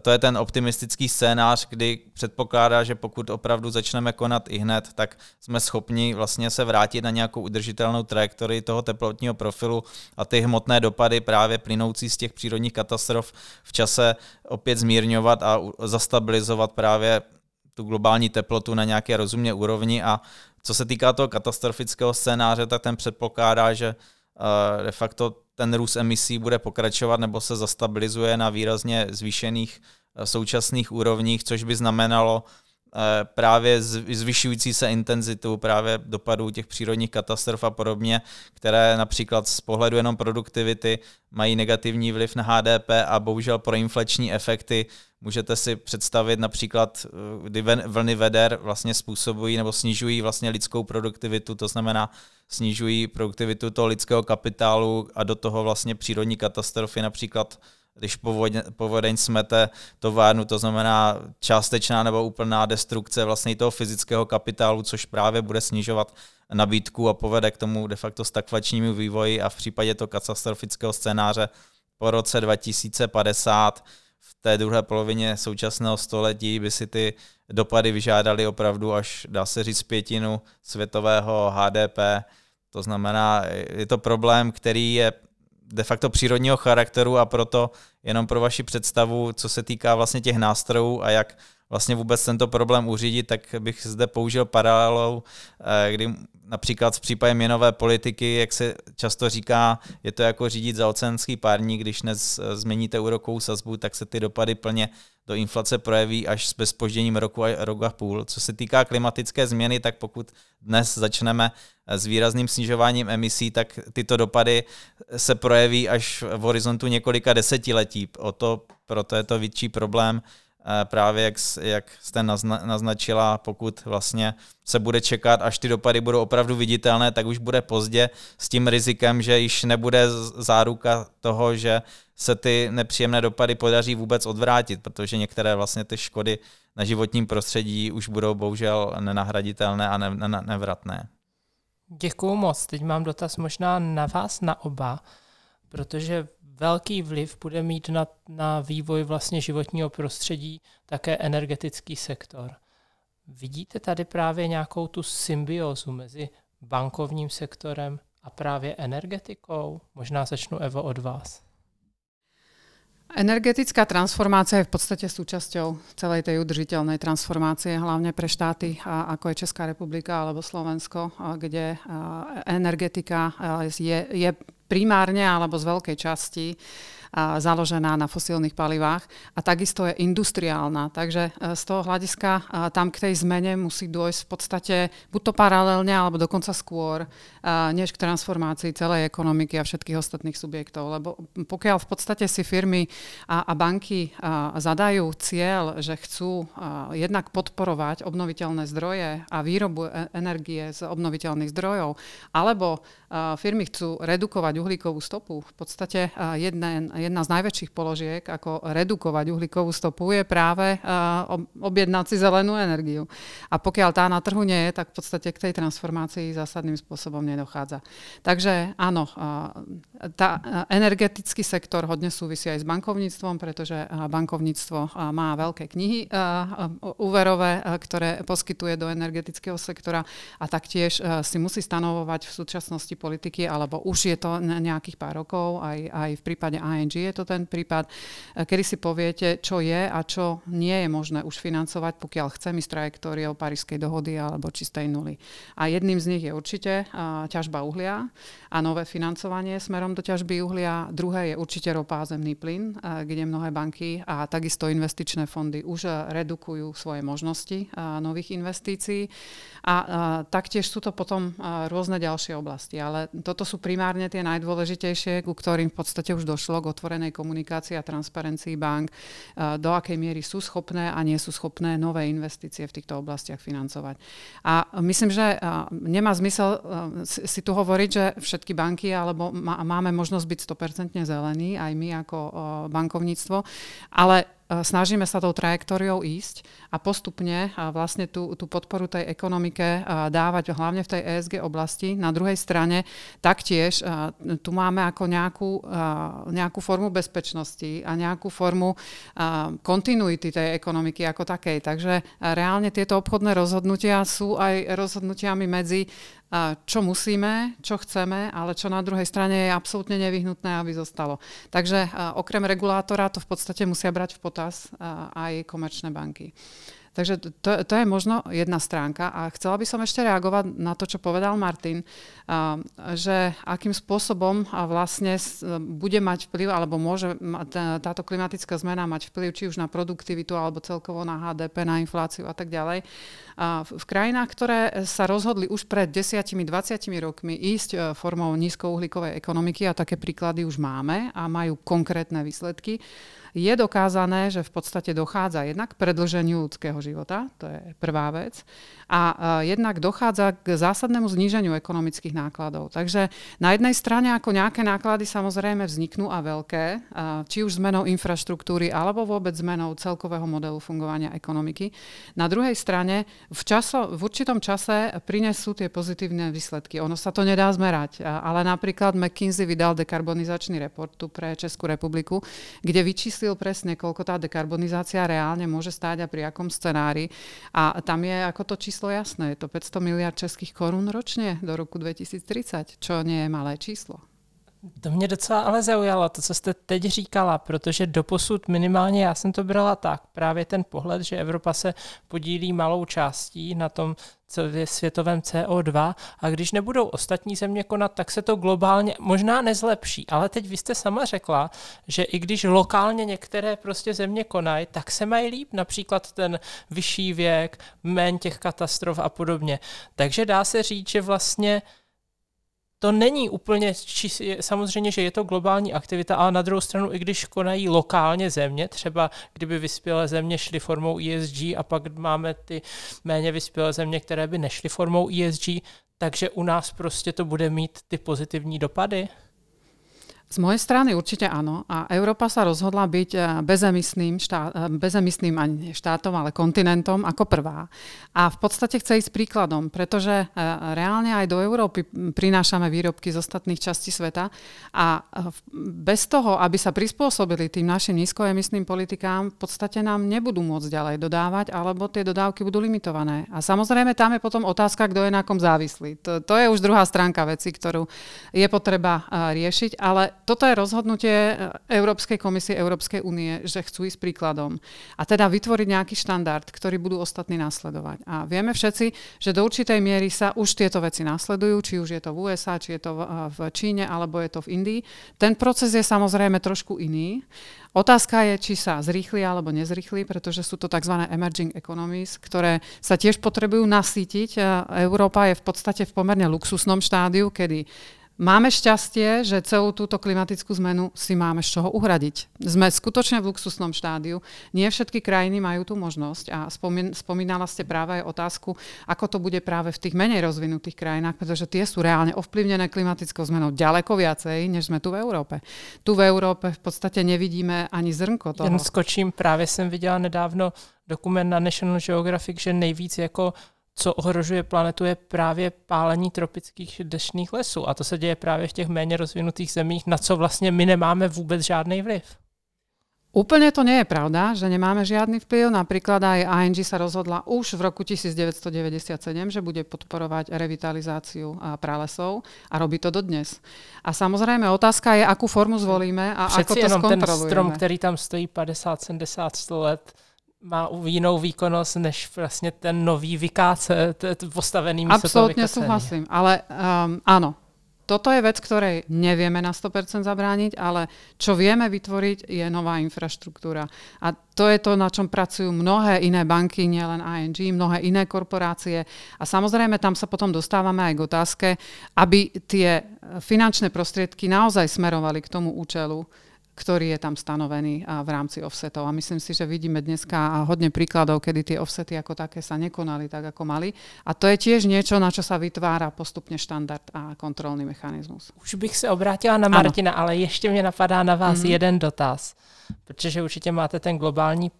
to je ten optimistický scénář, kdy předpokládá, že pokud opravdu začneme konat i hned, tak jsme schopni vlastně se vrátit na nějakou udržitelnou trajektorii toho teplotního profilu a ty hmotné dopady právě plynoucí z těch přírodních katastrof v čase opět zmírňovat a zastabilizovat právě tu globální teplotu na nějaké rozumné úrovni. A co se týká toho katastrofického scénáře, tak ten předpokládá, že de facto ten růst emisí bude pokračovat nebo se zastabilizuje na výrazně zvýšených současných úrovních, což by znamenalo Eh, právě zvyšující se intenzitu právě dopadů těch přírodních katastrof a podobně, které například z pohledu jenom produktivity mají negativní vliv na HDP a bohužel pro inflační efekty můžete si představit například, eh, kdy vlny veder vlastně způsobují nebo snižují vlastně lidskou produktivitu, to znamená snižují produktivitu toho lidského kapitálu a do toho vlastně přírodní katastrofy, například když povodeň, smete továrnu, to znamená částečná nebo úplná destrukce vlastně toho fyzického kapitálu, což právě bude snižovat nabídku a povede k tomu de facto stagflačnímu vývoji a v případě toho katastrofického scénáře po roce 2050 v té druhé polovině současného století by si ty dopady vyžádaly opravdu až, dá se říct, pětinu světového HDP. To znamená, je to problém, který je de facto přírodního charakteru a proto jenom pro vaši představu, co se týká vlastně těch nástrojů a jak vlastně vůbec tento problém uřídit, tak bych zde použil paralelou, eh, kdy například v případě měnové politiky, jak se často říká, je to jako řídit za oceánský párník, když dnes eh, změníte úrokovou sazbu, tak se ty dopady plně do inflace projeví až s bezpožděním roku a roku a půl. Co se týká klimatické změny, tak pokud dnes začneme s výrazným snižováním emisí, tak tyto dopady se projeví až v horizontu několika desetiletí. O to, proto je to větší problém Eh, právě jak, jak jste nazna, naznačila, pokud vlastně se bude čekat, až ty dopady budou opravdu viditelné, tak už bude pozdě s tím rizikem, že již nebude záruka toho, že se ty nepříjemné dopady podaří vůbec odvrátit, protože některé vlastně ty škody na životním prostředí už budou bohužel nenahraditelné a ne, ne, nevratné. Děkuju moc. Teď mám dotaz možná na vás, na oba, protože velký vliv bude mít na, na vývoj vlastně životního prostředí také energetický sektor. Vidíte tady právě nějakou tu symbiozu mezi bankovním sektorem a právě energetikou? Možná začnu Evo od vás. Energetická transformácia je v podstate súčasťou celej tej udržiteľnej transformácie, hlavne pre štáty ako je Česká republika alebo Slovensko, kde energetika je, primárne alebo z veľkej časti založená na fosílnych palivách a takisto je industriálna. Takže e, z toho hľadiska e, tam k tej zmene musí dôjsť v podstate buď to paralelne, alebo dokonca skôr, e, než k transformácii celej ekonomiky a všetkých ostatných subjektov. Lebo pokiaľ v podstate si firmy a, a banky zadajú cieľ, že chcú jednak podporovať obnoviteľné zdroje a výrobu energie z obnoviteľných zdrojov, alebo firmy chcú redukovať uhlíkovú stopu, v podstate jeden, jedna z najväčších položiek, ako redukovať uhlíkovú stopu, je práve objednať si zelenú energiu. A pokiaľ tá na trhu nie je, tak v podstate k tej transformácii zásadným spôsobom nedochádza. Takže áno, tá energetický sektor hodne súvisí aj s bankovníctvom, pretože bankovníctvo má veľké knihy úverové, ktoré poskytuje do energetického sektora a taktiež si musí stanovovať v súčasnosti politiky, alebo už je to nejakých pár rokov, aj, aj v prípade ING je to ten prípad, eh, kedy si poviete, čo je a čo nie je možné už financovať, pokiaľ chcem ísť trajektóriou Parískej dohody alebo čistej nuly. A jedným z nich je určite uh, ťažba uhlia a nové financovanie smerom do ťažby uhlia. Druhé je určite ropa a zemný plyn, uh, kde mnohé banky a takisto investičné fondy už redukujú svoje možnosti nových investícií. A taktiež sú to potom rôzne ďalšie oblasti ale toto sú primárne tie najdôležitejšie, ku ktorým v podstate už došlo k otvorenej komunikácii a transparencii bank, eh, do akej miery sú schopné a nie sú schopné nové investície v týchto oblastiach financovať. A myslím, že eh, nemá zmysel eh, si tu hovoriť, že všetky banky alebo máme možnosť byť 100% zelený, aj my ako bankovníctvo, ale snažíme sa tou trajektóriou ísť a postupne a vlastne tú, tú podporu tej ekonomike dávať hlavne v tej ESG oblasti. Na druhej strane taktiež tu máme ako nejakú, nejakú formu bezpečnosti a nejakú formu kontinuity tej ekonomiky ako takej. Takže reálne tieto obchodné rozhodnutia sú aj rozhodnutiami medzi čo musíme, čo chceme, ale čo na druhej strane je absolútne nevyhnutné, aby zostalo. Takže okrem regulátora to v podstate musia brať v potaz aj komerčné banky. Takže to, to je možno jedna stránka. A chcela by som ešte reagovať na to, čo povedal Martin, že akým spôsobom vlastne bude mať vplyv, alebo môže táto klimatická zmena mať vplyv či už na produktivitu, alebo celkovo na HDP, na infláciu a tak ďalej. V krajinách, ktoré sa rozhodli už pred 10-20 rokmi ísť e, formou nízkouhlíkovej ekonomiky, a také príklady už máme a majú konkrétne výsledky, je dokázané, že v podstate dochádza jednak k predlženiu ľudského života, to je prvá vec, a jednak dochádza k zásadnému zníženiu ekonomických nákladov. Takže na jednej strane ako nejaké náklady samozrejme vzniknú a veľké, či už zmenou infraštruktúry alebo vôbec zmenou celkového modelu fungovania ekonomiky. Na druhej strane v, časo, v určitom čase prinesú tie pozitívne výsledky. Ono sa to nedá zmerať, ale napríklad McKinsey vydal dekarbonizačný report tu pre Českú republiku, kde vyčíslil vyčíslil presne, koľko tá dekarbonizácia reálne môže stáť a pri akom scenári. A tam je ako to číslo jasné. Je to 500 miliard českých korún ročne do roku 2030, čo nie je malé číslo. To mě docela ale zaujalo, to, co jste teď říkala, protože doposud minimálně já jsem to brala tak, právě ten pohled, že Evropa se podílí malou částí na tom světovém CO2 a když nebudou ostatní země konat, tak se to globálně možná nezlepší. Ale teď vy jste sama řekla, že i když lokálně některé prostě země konají, tak se mají líp, například ten vyšší věk, méně těch katastrof a podobně. Takže dá se říct, že vlastně to není úplně, samozřejmě, že je to globální aktivita, ale na druhou stranu, i když konají lokálně země, třeba kdyby vyspělé země šly formou ESG a pak máme ty méně vyspělé země, které by nešly formou ESG, takže u nás prostě to bude mít ty pozitivní dopady? Z mojej strany určite áno. A Európa sa rozhodla byť eh, bezemisným, štát, eh, bezemisným ani štátom, ale kontinentom ako prvá. A v podstate chce ísť príkladom, pretože eh, reálne aj do Európy prinášame výrobky z ostatných častí sveta a bez toho, aby sa prispôsobili tým našim nízkoemisným politikám, v podstate nám nebudú môcť ďalej dodávať, alebo tie dodávky budú limitované. A samozrejme tam je potom otázka, kto je na kom závislý. To, to je už druhá stránka veci, ktorú je potreba riešiť, ale toto je rozhodnutie e, Európskej komisie Európskej únie, že chcú ísť príkladom a teda vytvoriť nejaký štandard, ktorý budú ostatní následovať. A vieme všetci, že do určitej miery sa už tieto veci následujú, či už je to v USA, či je to v Číne, alebo je to v Indii. Ten proces je samozrejme trošku iný. Otázka je, či sa zrýchli alebo nezrýchli, pretože sú to tzv. emerging economies, ktoré sa tiež potrebujú nasítiť. E, Európa je v podstate v pomerne luxusnom štádiu, kedy Máme šťastie, že celú túto klimatickú zmenu si máme z čoho uhradiť. Sme skutočne v luxusnom štádiu. Nie všetky krajiny majú tú možnosť a spomínala ste práve aj otázku, ako to bude práve v tých menej rozvinutých krajinách, pretože tie sú reálne ovplyvnené klimatickou zmenou ďaleko viacej, než sme tu v Európe. Tu v Európe v podstate nevidíme ani zrnko toho. Jen skočím, právě jsem viděla nedávno dokument na National Geographic, že nejvíc jako co ohrožuje planetu, je právě pálení tropických dešných lesů. A to se děje právě v těch méně rozvinutých zemích, na co vlastně my nemáme vůbec žádný vliv. Úplne to nie je pravda, že nemáme žiadny vplyv. Napríklad aj ING sa rozhodla už v roku 1997, že bude podporovať revitalizáciu pralesov a robí to dodnes. A samozrejme otázka je, akú formu zvolíme a Přeci ako to jenom skontrolujeme. ten strom, který tam stojí 50, 70, 100 let, má jinou výkonnost než vlastně ten nový vykáce, postavený místo Absolutne súhlasím, ale um, áno, toto je vec, ktorej nevieme na 100% zabrániť, ale čo vieme vytvoriť je nová infraštruktúra. A to je to, na čom pracujú mnohé iné banky, nielen ING, mnohé iné korporácie. A samozrejme tam sa potom dostávame aj k otázke, aby tie finančné prostriedky naozaj smerovali k tomu účelu, ktorý je tam stanovený v rámci offsetov. A myslím si, že vidíme dneska hodne príkladov, kedy tie offsety ako také sa nekonali tak, ako mali. A to je tiež niečo, na čo sa vytvára postupne štandard a kontrolný mechanizmus. Už bych se obrátila na Martina, ano. ale ještě mě napadá na vás mm-hmm. jeden dotaz, protože určitě máte ten globální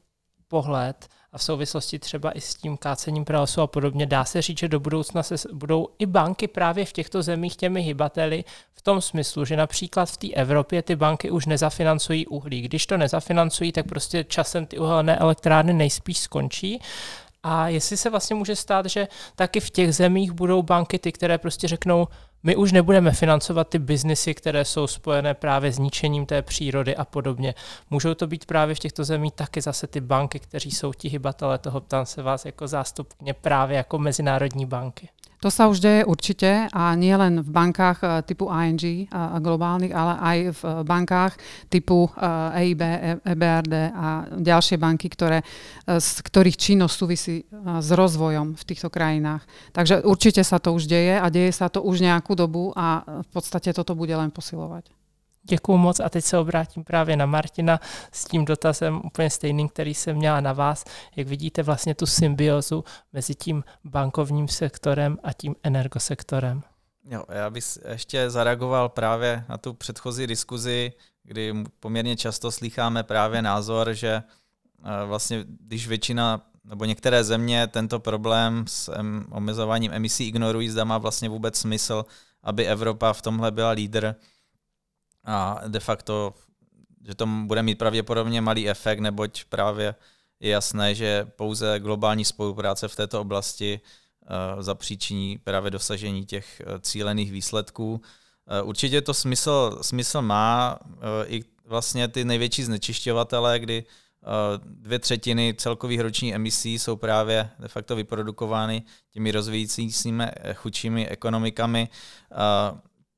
pohled a v souvislosti třeba i s tím kácením pralesu a podobně, dá se říct, že do budoucna se budou i banky právě v těchto zemích těmi hybateli v tom smyslu, že například v té Evropě ty banky už nezafinancují uhlí. Když to nezafinancují, tak prostě časem ty uhelné elektrárny nejspíš skončí. A jestli se vlastně může stát, že taky v těch zemích budou banky ty, které prostě řeknou, my už nebudeme financovat ty biznesy, které jsou spojené právě s ničením té přírody a podobně. Můžou to být právě v těchto zemích taky zase ty banky, kteří jsou ti hybatele toho, ptám se vás jako zástupně právě jako mezinárodní banky. To sa už deje určite a nie len v bankách eh, typu ING a globálnych, ale aj v eh, bankách typu EIB, eh, EBRD e a ďalšie banky, ktoré, z ktorých činnosť súvisí s rozvojom v týchto krajinách. Takže určite sa to už deje a deje sa to už nejakú dobu a v podstate toto bude len posilovať. Děkuji moc a teď se obrátím právě na Martina s tím dotazem úplně stejným, který jsem měla na vás. Jak vidíte vlastně tu symbiozu mezi tím bankovním sektorem a tím energosektorem? Jo, já bych ještě zareagoval právě na tu předchozí diskuzi, kdy poměrně často slycháme právě názor, že eh, vlastně když většina nebo některé země tento problém s omezováním emisí ignorují, zda má vlastně vůbec smysl, aby Evropa v tomhle byla lídr a de facto, že to bude mít pravděpodobně malý efekt, neboť právě je jasné, že pouze globální spolupráce v této oblasti uh, zapříčiní právě dosažení těch uh, cílených výsledků. Uh, určitě to smysl, smysl má i vlastně ty největší znečišťovatele, kdy dvě třetiny celkových ročních emisí jsou právě de facto vyprodukovány těmi rozvíjícími chudšími ekonomikami,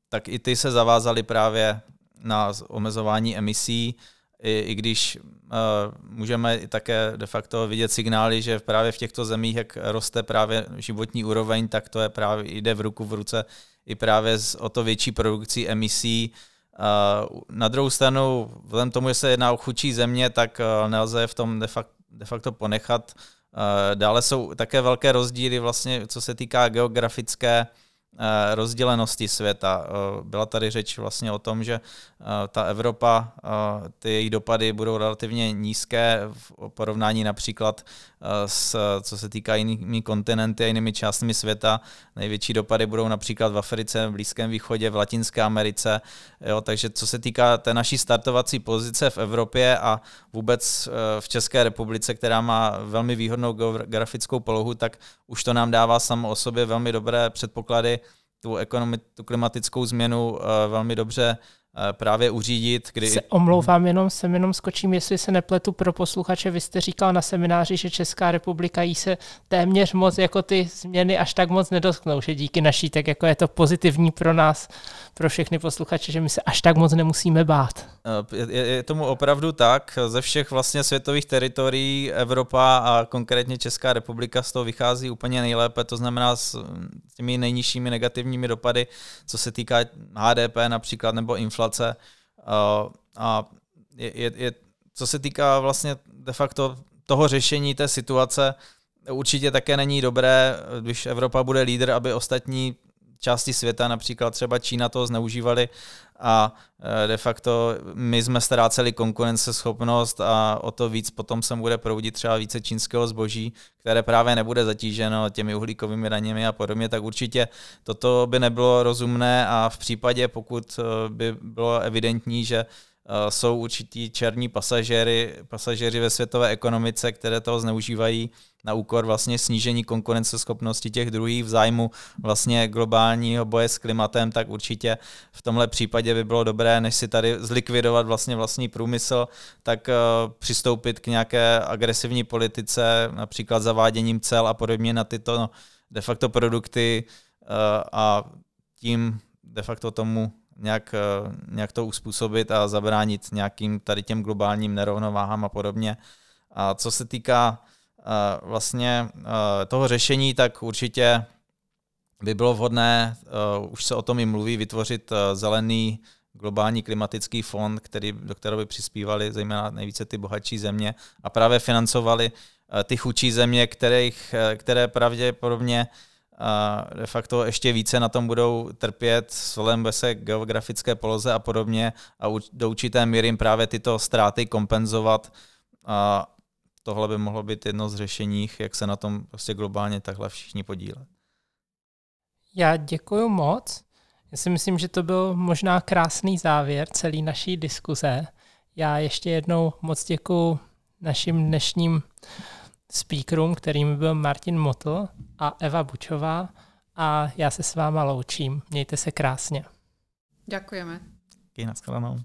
tak i ty se zavázaly právě na omezování emisí, i, i když uh, můžeme také de facto vidět signály, že právě v těchto zemích, jak roste právě životní úroveň, tak to je právě jde v ruku v ruce i právě s o to větší produkcí emisí. Uh, na druhou stranu, vzhledem tomu, že se jedná o chudší země, tak uh, nelze v tom de facto, de facto ponechat. Uh, dále jsou také velké rozdíly, vlastně, co se týká geografické Eh, rozdělenosti světa. Eh, byla tady řeč vlastně o tom, že eh, ta Evropa, ty její dopady budou relativně nízké v porovnání například s, co se týká jinými kontinenty a jinými částmi světa. Největší dopady budou například v Africe, v Blízkém východě, v Latinské Americe. Jo, takže co se týká té naší startovací pozice v Evropě a vůbec v České republice, která má velmi výhodnou geografickou polohu, tak už to nám dává samo o sobě velmi dobré předpoklady tu, ekonomi- tu klimatickou změnu uh, velmi dobře. Eh, právě uřídit. Kdy... Se omlouvám, jenom jsem jenom skočím, jestli se nepletu pro posluchače. Vy jste říkal na semináři, že Česká republika jí se téměř moc jako ty změny až tak moc nedotknou, že díky naší, tak jako je to pozitivní pro nás, pro všechny posluchače, že my se až tak moc nemusíme bát. Eh, je, je tomu opravdu tak. Ze všech vlastně světových teritorií Evropa a konkrétně Česká republika z toho vychází úplně nejlépe, to znamená s těmi nejnižšími negativními dopady, co se týká HDP například nebo inflace inflace. A je, je, je, co se týká vlastně de facto toho řešení té situace, určitě také není dobré, když Evropa bude lídr, aby ostatní části světa, například třeba Čína to zneužívali a e, de facto my jsme ztráceli konkurenceschopnost a o to víc potom se bude proudit třeba více čínského zboží, které právě nebude zatíženo těmi uhlíkovými daněmi a podobně, tak určitě toto by nebylo rozumné a v případě, pokud e, by bylo evidentní, že jsou určití černí pasažéry, pasažéři ve světové ekonomice, které toho zneužívají, na úkor vlastně snížení konkurenceschopnosti těch druhých v zájmu vlastně globálního boje s klimatem, tak určitě v tomhle případě by bylo dobré, než si tady zlikvidovat vlastně vlastní průmysl, tak uh, přistoupit k nějaké agresivní politice, například zaváděním cel a podobně na tyto de facto produkty uh, a tím de facto tomu nějak, uh, nějak to uspůsobit a zabránit nějakým tady těm globálním nerovnováhám a podobně. A co se týká vlastně toho řešení, tak určitě by bylo vhodné, už se o tom i mluví, vytvořit zelený globální klimatický fond, který, do kterého by přispívali zejména nejvíce ty bohatší země a právě financovali ty chudší země, kterých, které pravděpodobně de facto ještě více na tom budou trpět ve se geografické poloze a podobně a do určité míry právě tyto ztráty kompenzovat tohle by mohlo být jedno z řešení, jak se na tom prostě globálně takhle všichni podílet. Já děkuji moc. Já si myslím, že to byl možná krásný závěr celé naší diskuze. Já ještě jednou moc děkuji našim dnešním speakerům, kterým byl Martin Motl a Eva Bučová. a já se s váma loučím. Mějte se krásně. Díky, nashledanou.